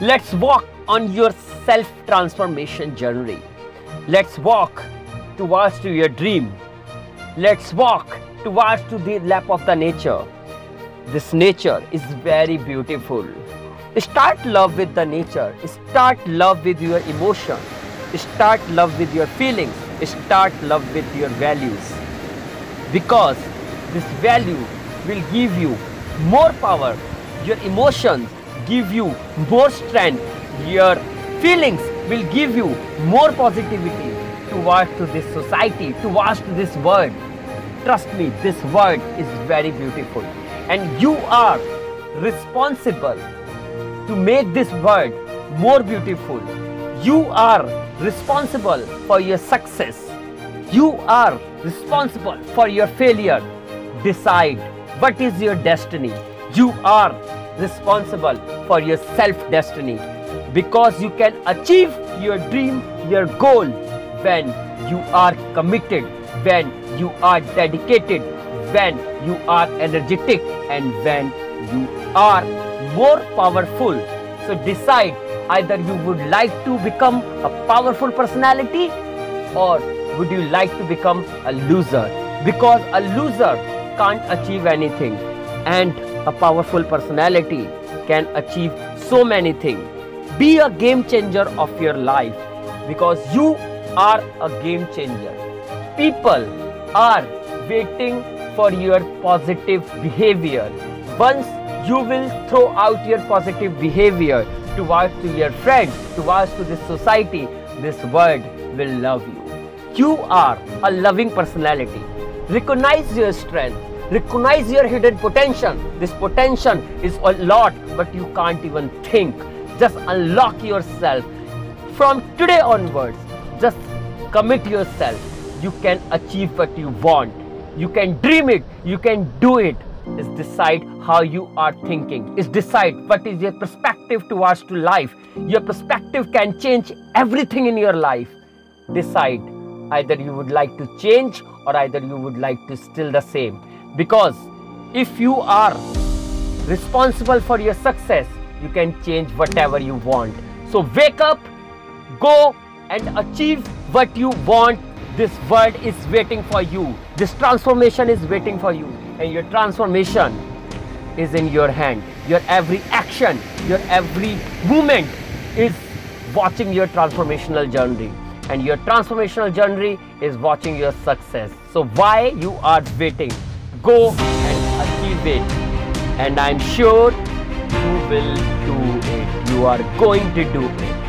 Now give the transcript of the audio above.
Let's walk on your self transformation journey. Let's walk towards to your dream. Let's walk towards to the lap of the nature. This nature is very beautiful. Start love with the nature. Start love with your emotion. Start love with your feelings. Start love with your values. Because this value will give you more power. Your emotions give you more strength. Your feelings will give you more positivity towards to this society, towards to this world. Trust me, this world is very beautiful and you are responsible to make this world more beautiful. You are responsible for your success. You are responsible for your failure. Decide what is your destiny. You are responsible for your self destiny because you can achieve your dream, your goal when you are committed, when you are dedicated, when you are energetic, and when you are more powerful. So decide either you would like to become a powerful personality or would you like to become a loser? Because a loser can't achieve anything and a powerful personality can achieve so many things. Be a game changer of your life because you are a game changer. People are waiting for your positive behavior. Once you will throw out your positive behavior towards to your friends, towards to this society, this world will love you. You are a loving personality. Recognize your strength. Recognize your hidden potential. This potential is a lot, but you can't even think. Just unlock yourself. From today onwards, just commit yourself. You can achieve what you want. You can dream it. You can do it. Is decide how you are thinking. Is decide what is your perspective towards to life. Your perspective can change everything in your life. Decide either you would like to change or either you would like to still the same because if you are responsible for your success you can change whatever you want. So wake up go and achieve what you want. This world is waiting for you. This transformation is waiting for you. And your transformation is in your hand. Your every action your every movement is watching your transformational journey. And your transformational journey is watching your success. So why you are waiting? Go and achieve it. And I'm sure you will do it. You are going to do it.